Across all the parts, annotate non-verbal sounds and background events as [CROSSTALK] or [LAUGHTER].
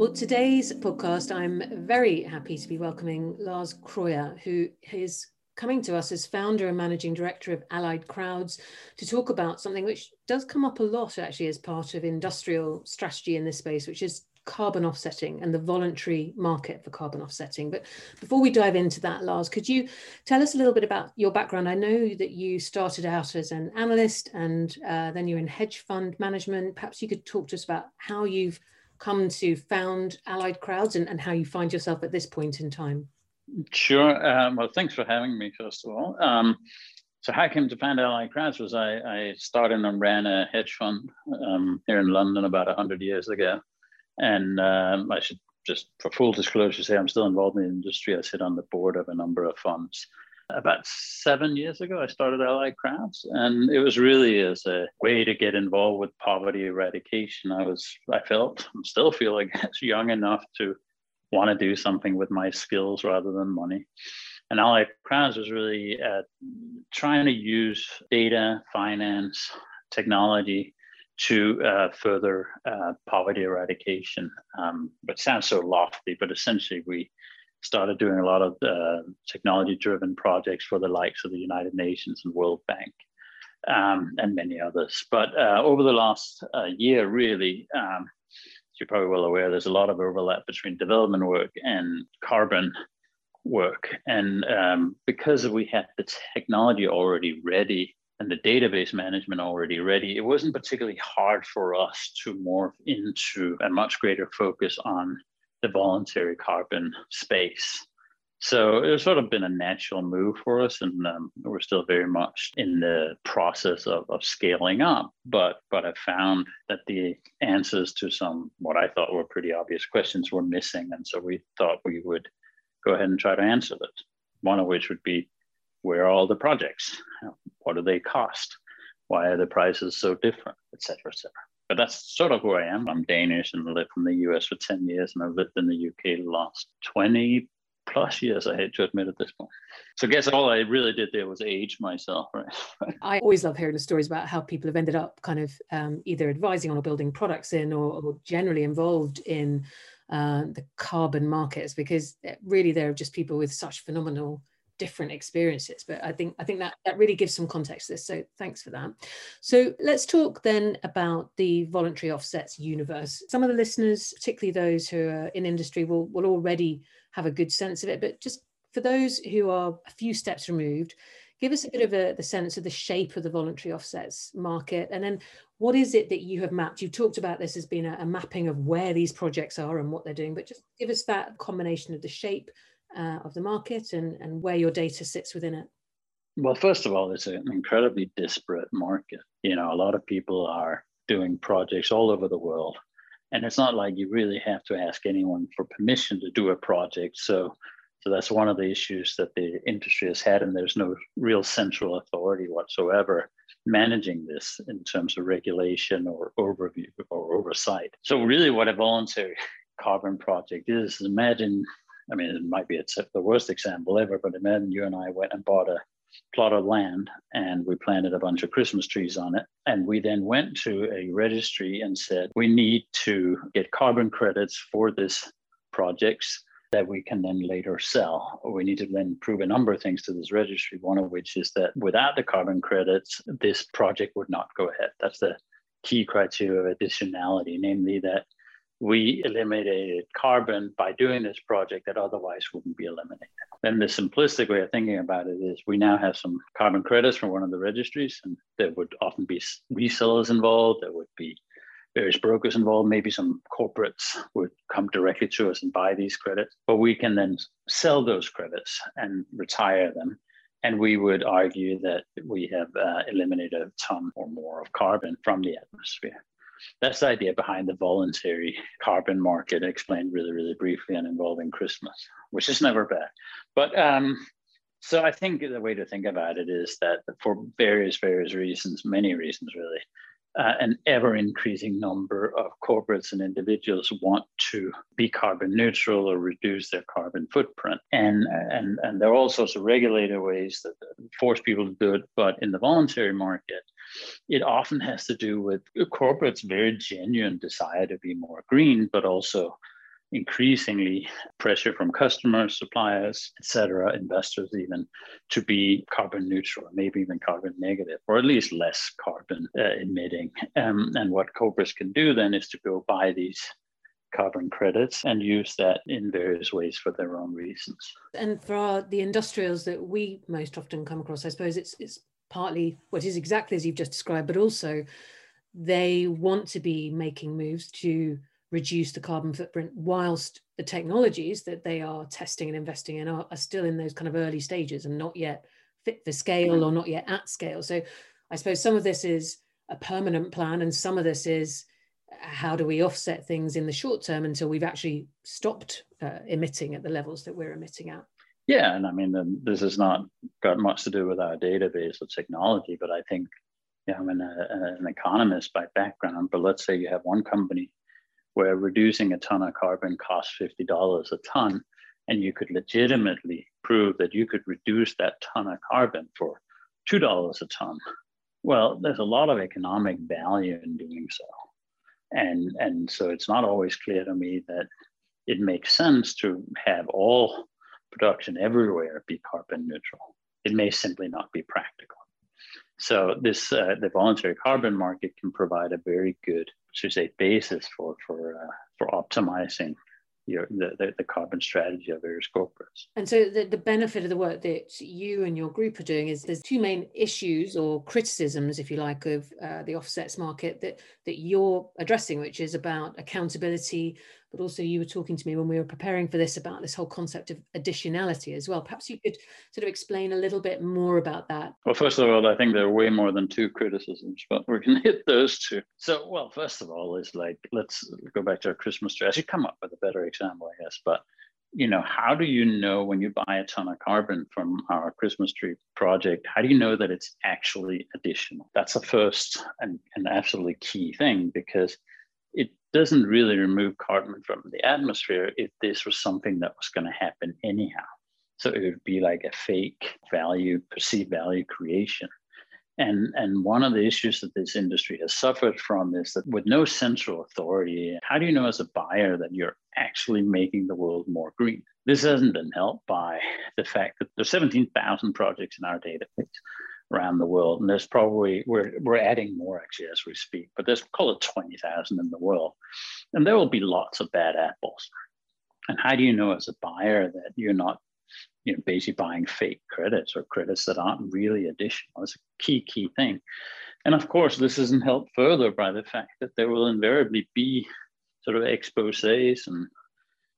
Well, today's podcast, I'm very happy to be welcoming Lars Kroijer, who is coming to us as founder and managing director of Allied Crowds to talk about something which does come up a lot actually as part of industrial strategy in this space, which is carbon offsetting and the voluntary market for carbon offsetting. But before we dive into that, Lars, could you tell us a little bit about your background? I know that you started out as an analyst and uh, then you're in hedge fund management. Perhaps you could talk to us about how you've come to found Allied Crowds and, and how you find yourself at this point in time. Sure. Um, well, thanks for having me, first of all. Um, so how I came to found Allied Crowds was I, I started and ran a hedge fund um, here in London about 100 years ago. And um, I should just, for full disclosure, say I'm still involved in the industry. I sit on the board of a number of funds. About seven years ago, I started Allied Crowds, and it was really as a way to get involved with poverty eradication. I was, I felt, I'm still feel like it's [LAUGHS] young enough to want to do something with my skills rather than money. And Allied Crowds was really uh, trying to use data, finance, technology to uh, further uh, poverty eradication. Um, sounds so lofty, but essentially we started doing a lot of uh, technology driven projects for the likes of the United Nations and World Bank um, and many others. But uh, over the last uh, year, really, um, you're probably well aware, there's a lot of overlap between development work and carbon work. And um, because we had the technology already ready, and the database management already ready, it wasn't particularly hard for us to morph into a much greater focus on the voluntary carbon space. So it's sort of been a natural move for us, and um, we're still very much in the process of, of scaling up. But but I found that the answers to some what I thought were pretty obvious questions were missing, and so we thought we would go ahead and try to answer that. One of which would be where are all the projects? What do they cost? Why are the prices so different, et cetera, et cetera. But that's sort of who I am. I'm Danish and I lived in the US for 10 years, and I've lived in the UK the last 20 plus years, I hate to admit at this point. So I guess all I really did there was age myself, right? [LAUGHS] I always love hearing the stories about how people have ended up kind of um, either advising on or building products in or, or generally involved in uh, the carbon markets because really they're just people with such phenomenal different experiences but i think i think that that really gives some context to this so thanks for that. So let's talk then about the voluntary offsets universe. Some of the listeners particularly those who are in industry will will already have a good sense of it but just for those who are a few steps removed give us a bit of a, the sense of the shape of the voluntary offsets market and then what is it that you have mapped? You've talked about this as being a, a mapping of where these projects are and what they're doing but just give us that combination of the shape uh, of the market and, and where your data sits within it? Well, first of all, it's an incredibly disparate market. You know, a lot of people are doing projects all over the world. And it's not like you really have to ask anyone for permission to do a project. So, so that's one of the issues that the industry has had, and there's no real central authority whatsoever managing this in terms of regulation or overview or oversight. So, really, what a voluntary [LAUGHS] carbon project is, imagine I mean, it might be it's the worst example ever, but imagine you and I went and bought a plot of land and we planted a bunch of Christmas trees on it. And we then went to a registry and said, we need to get carbon credits for this projects that we can then later sell. We need to then prove a number of things to this registry, one of which is that without the carbon credits, this project would not go ahead. That's the key criteria of additionality, namely that we eliminated carbon by doing this project that otherwise wouldn't be eliminated. Then the simplistic way of thinking about it is we now have some carbon credits from one of the registries, and there would often be resellers involved, there would be various brokers involved, maybe some corporates would come directly to us and buy these credits, but we can then sell those credits and retire them. And we would argue that we have uh, eliminated a ton or more of carbon from the atmosphere. That's the idea behind the voluntary carbon market, explained really, really briefly and involving Christmas, which is never bad. But um, so I think the way to think about it is that for various, various reasons, many reasons really, uh, an ever increasing number of corporates and individuals want to be carbon neutral or reduce their carbon footprint. And, and, and there are all sorts of regulated ways that force people to do it. But in the voluntary market, it often has to do with corporates' very genuine desire to be more green, but also increasingly pressure from customers, suppliers, etc., investors even, to be carbon neutral, maybe even carbon negative, or at least less carbon uh, emitting. Um, and what corporates can do then is to go buy these carbon credits and use that in various ways for their own reasons. And for the industrials that we most often come across, I suppose it's it's partly what is exactly as you've just described, but also they want to be making moves to reduce the carbon footprint whilst the technologies that they are testing and investing in are, are still in those kind of early stages and not yet fit for scale mm-hmm. or not yet at scale. So I suppose some of this is a permanent plan and some of this is uh, how do we offset things in the short term until we've actually stopped uh, emitting at the levels that we're emitting at? Yeah, and I mean, this has not got much to do with our database or technology, but I think, yeah, I'm an, a, an economist by background, but let's say you have one company where reducing a ton of carbon costs $50 a ton, and you could legitimately prove that you could reduce that ton of carbon for $2 a ton. Well, there's a lot of economic value in doing so and and so it's not always clear to me that it makes sense to have all production everywhere be carbon neutral. It may simply not be practical. So this uh, the voluntary carbon market can provide a very good, should say, basis for for optimizing your, the, the, the, carbon strategy of various corporates. And so the, the benefit of the work that you and your group are doing is there's two main issues or criticisms, if you like, of uh, the offsets market that, that you're addressing, which is about accountability but also you were talking to me when we were preparing for this about this whole concept of additionality as well. Perhaps you could sort of explain a little bit more about that. Well, first of all, I think there are way more than two criticisms, but we can [LAUGHS] hit those two. So, well, first of all, is like, let's go back to our Christmas tree. I should come up with a better example, I guess, but you know, how do you know when you buy a ton of carbon from our Christmas tree project, how do you know that it's actually additional? That's the first and, and absolutely key thing because it doesn't really remove carbon from the atmosphere if this was something that was going to happen anyhow. So it would be like a fake value, perceived value creation. And, and one of the issues that this industry has suffered from is that with no central authority, how do you know as a buyer that you're actually making the world more green? This hasn't been helped by the fact that there's 17,000 projects in our database around the world. And there's probably, we're, we're adding more actually as we speak, but there's call it 20,000 in the world. And there will be lots of bad apples. And how do you know as a buyer that you're not you know, basically buying fake credits or credits that aren't really additional? It's a key, key thing. And of course, this isn't helped further by the fact that there will invariably be sort of exposes and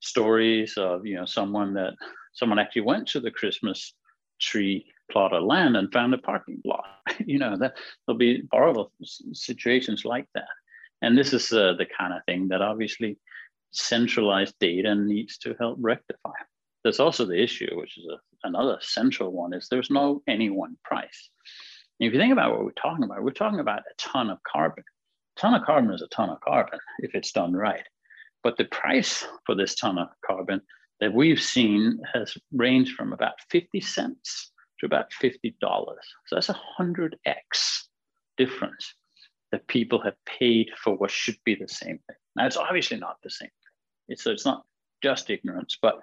stories of, you know, someone that someone actually went to the Christmas tree plot of land and found a parking lot. [LAUGHS] you know, that there'll be horrible situations like that. And this is uh, the kind of thing that obviously centralized data needs to help rectify. There's also the issue, which is a, another central one, is there's no any one price. And if you think about what we're talking about, we're talking about a ton of carbon. A ton of carbon is a ton of carbon if it's done right. But the price for this ton of carbon that we've seen has ranged from about 50 cents to about $50. So that's a 100x difference that people have paid for what should be the same thing. Now, it's obviously not the same thing. It's, so it's not just ignorance, but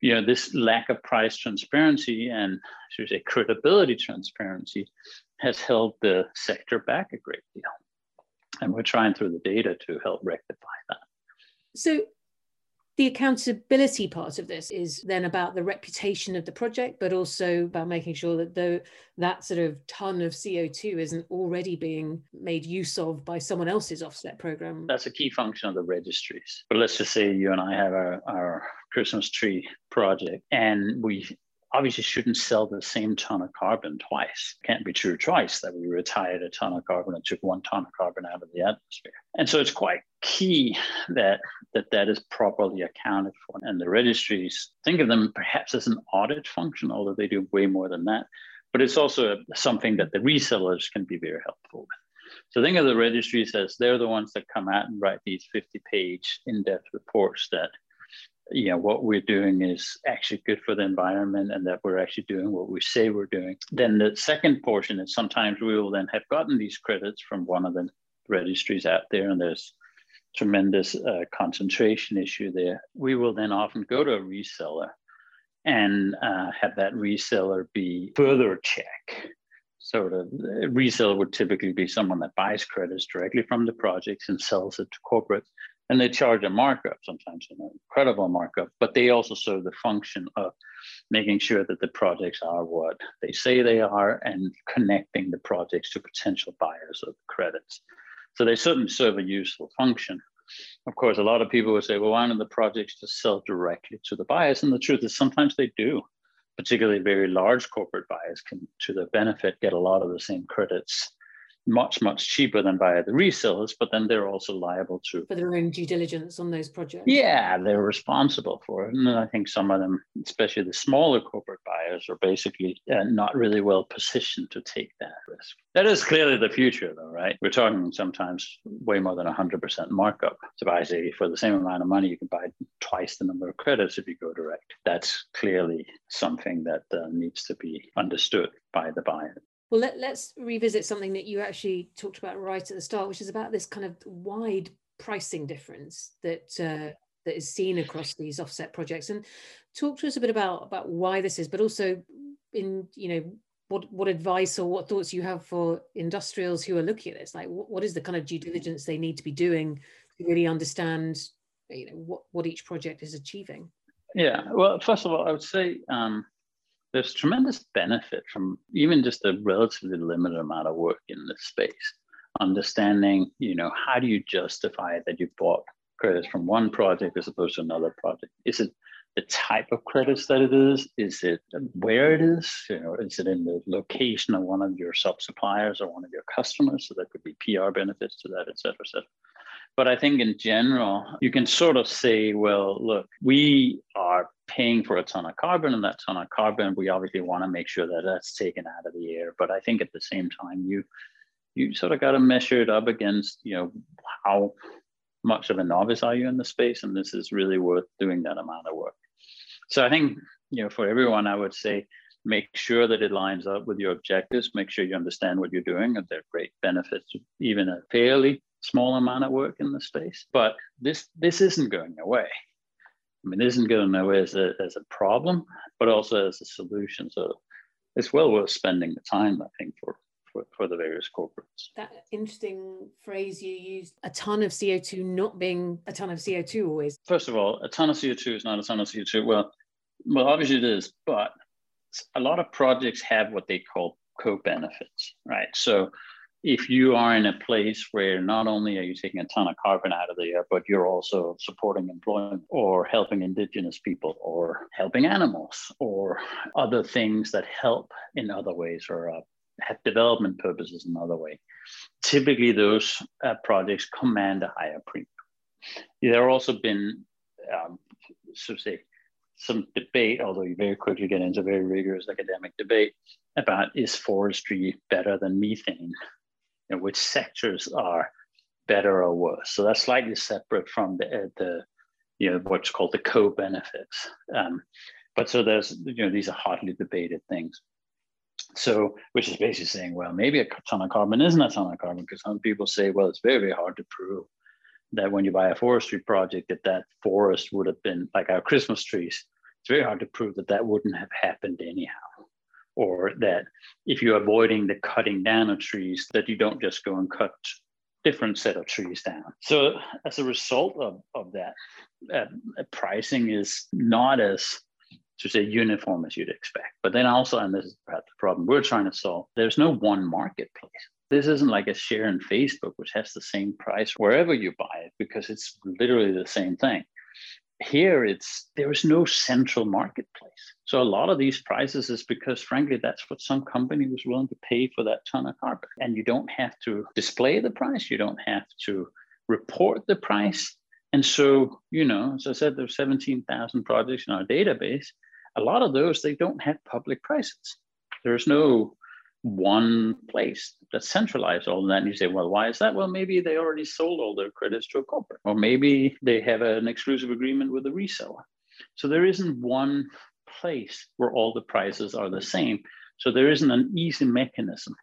you know, this lack of price transparency and should we say credibility transparency has held the sector back a great deal. And we're trying through the data to help rectify that. So the accountability part of this is then about the reputation of the project, but also about making sure that the, that sort of ton of CO2 isn't already being made use of by someone else's offset program. That's a key function of the registries. But let's just say you and I have our, our Christmas tree project and we obviously shouldn't sell the same ton of carbon twice. Can't be true twice that we retired a ton of carbon and took one ton of carbon out of the atmosphere. And so it's quite key that that, that is properly accounted for. And the registries, think of them perhaps as an audit function, although they do way more than that. But it's also something that the resellers can be very helpful with. So think of the registries as they're the ones that come out and write these 50 page in-depth reports that you know what we're doing is actually good for the environment and that we're actually doing what we say we're doing then the second portion is sometimes we will then have gotten these credits from one of the registries out there and there's tremendous uh, concentration issue there. We will then often go to a reseller and uh, have that reseller be further check. Sort of reseller would typically be someone that buys credits directly from the projects and sells it to corporates. And they charge a markup, sometimes an incredible markup, but they also serve the function of making sure that the projects are what they say they are and connecting the projects to potential buyers of the credits. So they certainly serve a useful function. Of course, a lot of people would say, well, why don't the projects just sell directly to the buyers? And the truth is sometimes they do, particularly very large corporate buyers can, to their benefit, get a lot of the same credits much much cheaper than via the resellers but then they're also liable to for their own due diligence on those projects. Yeah they're responsible for it. And i think some of them especially the smaller corporate buyers are basically uh, not really well positioned to take that risk. That is clearly the future though right? We're talking sometimes way more than 100% markup. So basically for the same amount of money you can buy twice the number of credits if you go direct. That's clearly something that uh, needs to be understood by the buyer well, let, let's revisit something that you actually talked about right at the start, which is about this kind of wide pricing difference that uh, that is seen across these offset projects. And talk to us a bit about about why this is, but also in you know what what advice or what thoughts you have for industrials who are looking at this. Like, what, what is the kind of due diligence they need to be doing to really understand you know what what each project is achieving? Yeah. Well, first of all, I would say. Um, there's tremendous benefit from even just a relatively limited amount of work in this space. Understanding, you know, how do you justify that you bought credits from one project as opposed to another project? Is it the type of credits that it is? Is it where it is? You know, is it in the location of one of your sub suppliers or one of your customers? So there could be PR benefits to that, et cetera, et cetera. But I think in general, you can sort of say, well, look, we are paying for a ton of carbon, and that ton of carbon, we obviously want to make sure that that's taken out of the air. But I think at the same time, you you sort of got to measure it up against, you know, how much of a novice are you in the space, and this is really worth doing that amount of work. So I think, you know, for everyone, I would say make sure that it lines up with your objectives. Make sure you understand what you're doing, and there are great benefits, even a fairly small amount of work in the space. But this this isn't going away. I mean, it isn't going away as a as a problem, but also as a solution. So it's well worth spending the time, I think, for for, for the various corporates. That interesting phrase you used, a ton of CO2 not being a ton of CO2 always. First of all, a ton of CO2 is not a ton of CO2. Well, well, obviously it is, but a lot of projects have what they call co-benefits, right? So if you are in a place where not only are you taking a ton of carbon out of the air, but you're also supporting employment or helping indigenous people or helping animals or other things that help in other ways or uh, have development purposes in other way, typically those uh, projects command a higher premium. There have also been, um, so say, some debate, although you very quickly get into very rigorous academic debate about is forestry better than methane and which sectors are better or worse. So that's slightly separate from the, uh, the you know, what's called the co-benefits. Um, but so there's, you know, these are hotly debated things. So, which is basically saying, well, maybe a ton of carbon isn't a ton of carbon because some people say, well, it's very, very hard to prove that when you buy a forestry project, that that forest would have been like our Christmas trees. It's very hard to prove that that wouldn't have happened anyhow or that if you're avoiding the cutting down of trees, that you don't just go and cut different set of trees down. So as a result of, of that, uh, pricing is not as to say uniform as you'd expect. But then also, and this is perhaps the problem we're trying to solve, there's no one marketplace. This isn't like a share in Facebook, which has the same price wherever you buy it, because it's literally the same thing here it's there is no central marketplace. So a lot of these prices is because frankly that's what some company was willing to pay for that ton of carbon and you don't have to display the price. You don't have to report the price. And so you know as i said there's 17000 projects in our database. A lot of those they don't have public prices. There's no one place that centralized all that. And you say, well, why is that? Well, maybe they already sold all their credits to a corporate, or maybe they have an exclusive agreement with a reseller. So there isn't one place where all the prices are the same. So there isn't an easy mechanism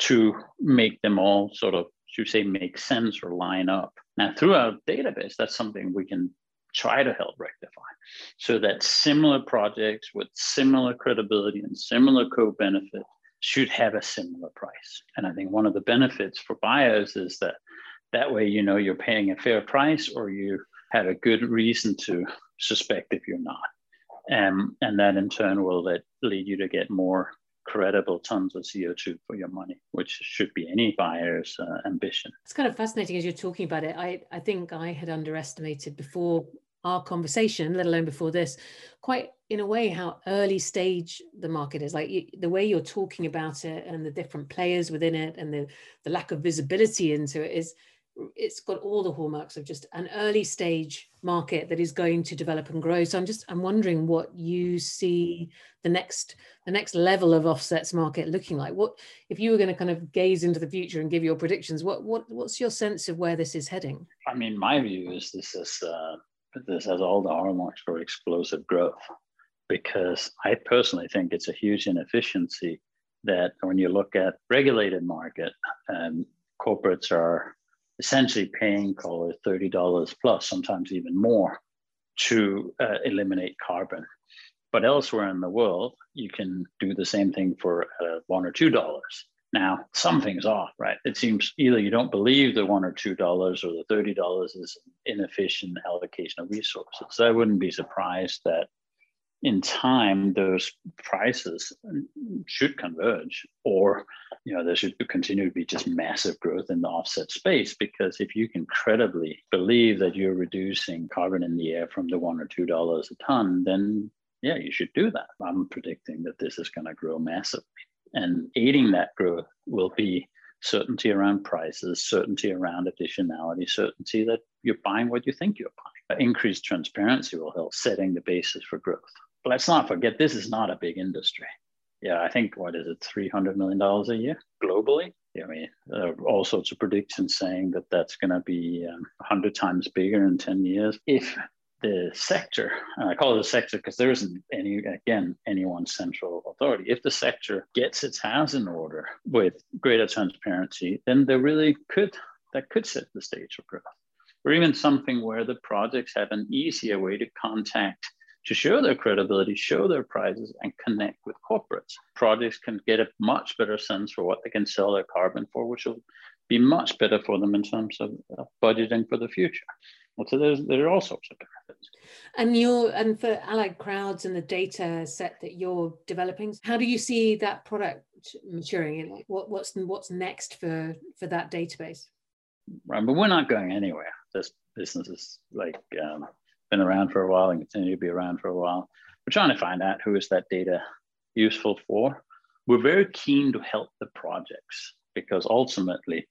to make them all sort of should say make sense or line up. Now, through our database, that's something we can try to help rectify so that similar projects with similar credibility and similar co-benefit should have a similar price. And I think one of the benefits for buyers is that that way you know you're paying a fair price or you have a good reason to suspect if you're not. Um, and that in turn will let, lead you to get more credible tons of CO2 for your money, which should be any buyer's uh, ambition. It's kind of fascinating as you're talking about it. I, I think I had underestimated before our conversation, let alone before this, quite in a way how early stage the market is. Like you, the way you're talking about it and the different players within it and the, the lack of visibility into it is it's got all the hallmarks of just an early stage market that is going to develop and grow. So I'm just I'm wondering what you see the next the next level of offsets market looking like. What if you were going to kind of gaze into the future and give your predictions? What what what's your sense of where this is heading? I mean, my view is this is uh, this has all the hallmarks for explosive growth because I personally think it's a huge inefficiency that when you look at regulated market, um, corporates are essentially paying, call it $30 plus, sometimes even more, to uh, eliminate carbon. But elsewhere in the world, you can do the same thing for uh, one or two dollars. Now, something's off, right? It seems either you don't believe the one or two dollars or the thirty dollars is inefficient allocation of resources. So I wouldn't be surprised that in time those prices should converge or you know there should continue to be just massive growth in the offset space because if you can credibly believe that you're reducing carbon in the air from the one or two dollars a ton then yeah you should do that i'm predicting that this is going to grow massively and aiding that growth will be certainty around prices certainty around additionality certainty that you're buying what you think you're buying increased transparency will help setting the basis for growth let's not forget this is not a big industry. Yeah, I think what is it, three hundred million dollars a year globally. I mean, there are all sorts of predictions saying that that's going to be um, 100 times bigger in 10 years. If the sector, I call it a sector because there isn't any, again, any one central authority. If the sector gets its house in order with greater transparency, then there really could, that could set the stage for growth. Or even something where the projects have an easier way to contact to show their credibility, show their prices, and connect with corporates. Projects can get a much better sense for what they can sell their carbon for, which will be much better for them in terms of budgeting for the future. So there's there are all sorts of benefits. And you and for allied crowds and the data set that you're developing, how do you see that product maturing? Like what, what's what's next for for that database? Right, but we're not going anywhere. This business is like um, been around for a while and continue to be around for a while. We're trying to find out who is that data useful for. We're very keen to help the projects because ultimately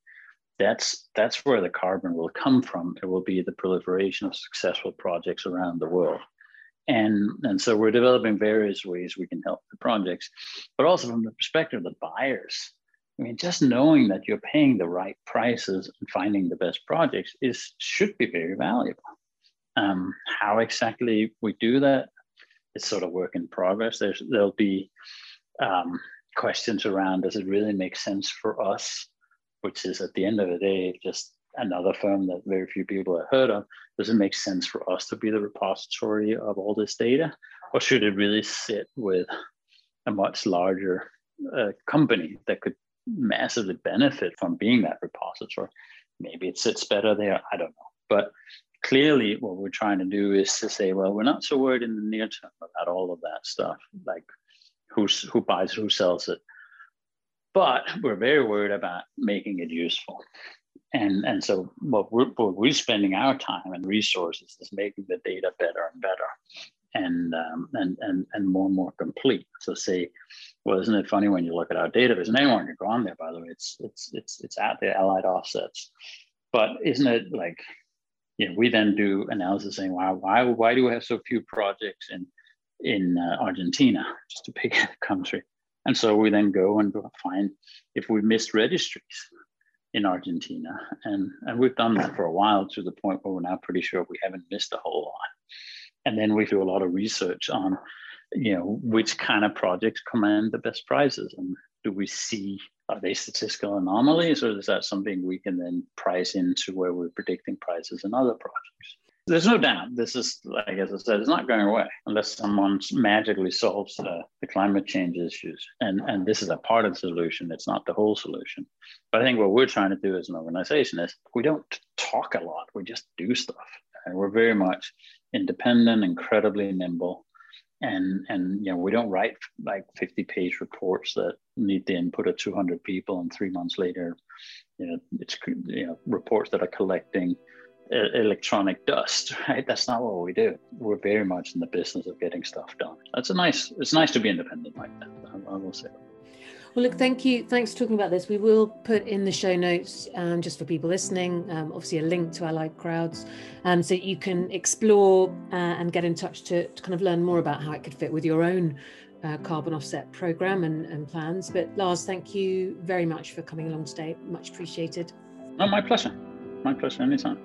that's that's where the carbon will come from. It will be the proliferation of successful projects around the world. And, and so we're developing various ways we can help the projects, but also from the perspective of the buyers. I mean, just knowing that you're paying the right prices and finding the best projects is should be very valuable. Um, how exactly we do that is sort of work in progress. There's, there'll be um, questions around does it really make sense for us, which is at the end of the day just another firm that very few people have heard of. Does it make sense for us to be the repository of all this data, or should it really sit with a much larger uh, company that could massively benefit from being that repository? Maybe it sits better there. I don't know, but clearly what we're trying to do is to say, well, we're not so worried in the near term about all of that stuff, like who's who buys, who sells it. But we're very worried about making it useful. And, and so what we're, what we're spending our time and resources is making the data better and better and, um, and, and, and more and more complete. So say, well, isn't it funny when you look at our database, and anyone can go on there, by the way, it's, it's, it's, it's at the allied offsets. But isn't it like you know, we then do analysis saying, why, why, why do we have so few projects in, in uh, Argentina, just to pick [LAUGHS] a country? And so we then go and find if we missed registries in Argentina. And, and we've done that for a while to the point where we're now pretty sure we haven't missed a whole lot. And then we do a lot of research on, you know, which kind of projects command the best prizes and do we see are they statistical anomalies or is that something we can then price into where we're predicting prices in other projects? There's no doubt this is, like as I said, it's not going away unless someone magically solves uh, the climate change issues. And, and this is a part of the solution, it's not the whole solution. But I think what we're trying to do as an organization is we don't talk a lot, we just do stuff. And we're very much independent, incredibly nimble, and and you know we don't write like 50 page reports that need the input of 200 people and three months later you know it's you know reports that are collecting electronic dust [LAUGHS] right that's not what we do we're very much in the business of getting stuff done that's a nice it's nice to be independent like that i, will say well, look, thank you. Thanks for talking about this. We will put in the show notes, um, just for people listening, um, obviously a link to Allied Crowds, um, so you can explore uh, and get in touch to, to, kind of learn more about how it could fit with your own uh, carbon offset program and, and, plans. But Lars, thank you very much for coming along today. Much appreciated. Oh, my pleasure. My pleasure. Anytime.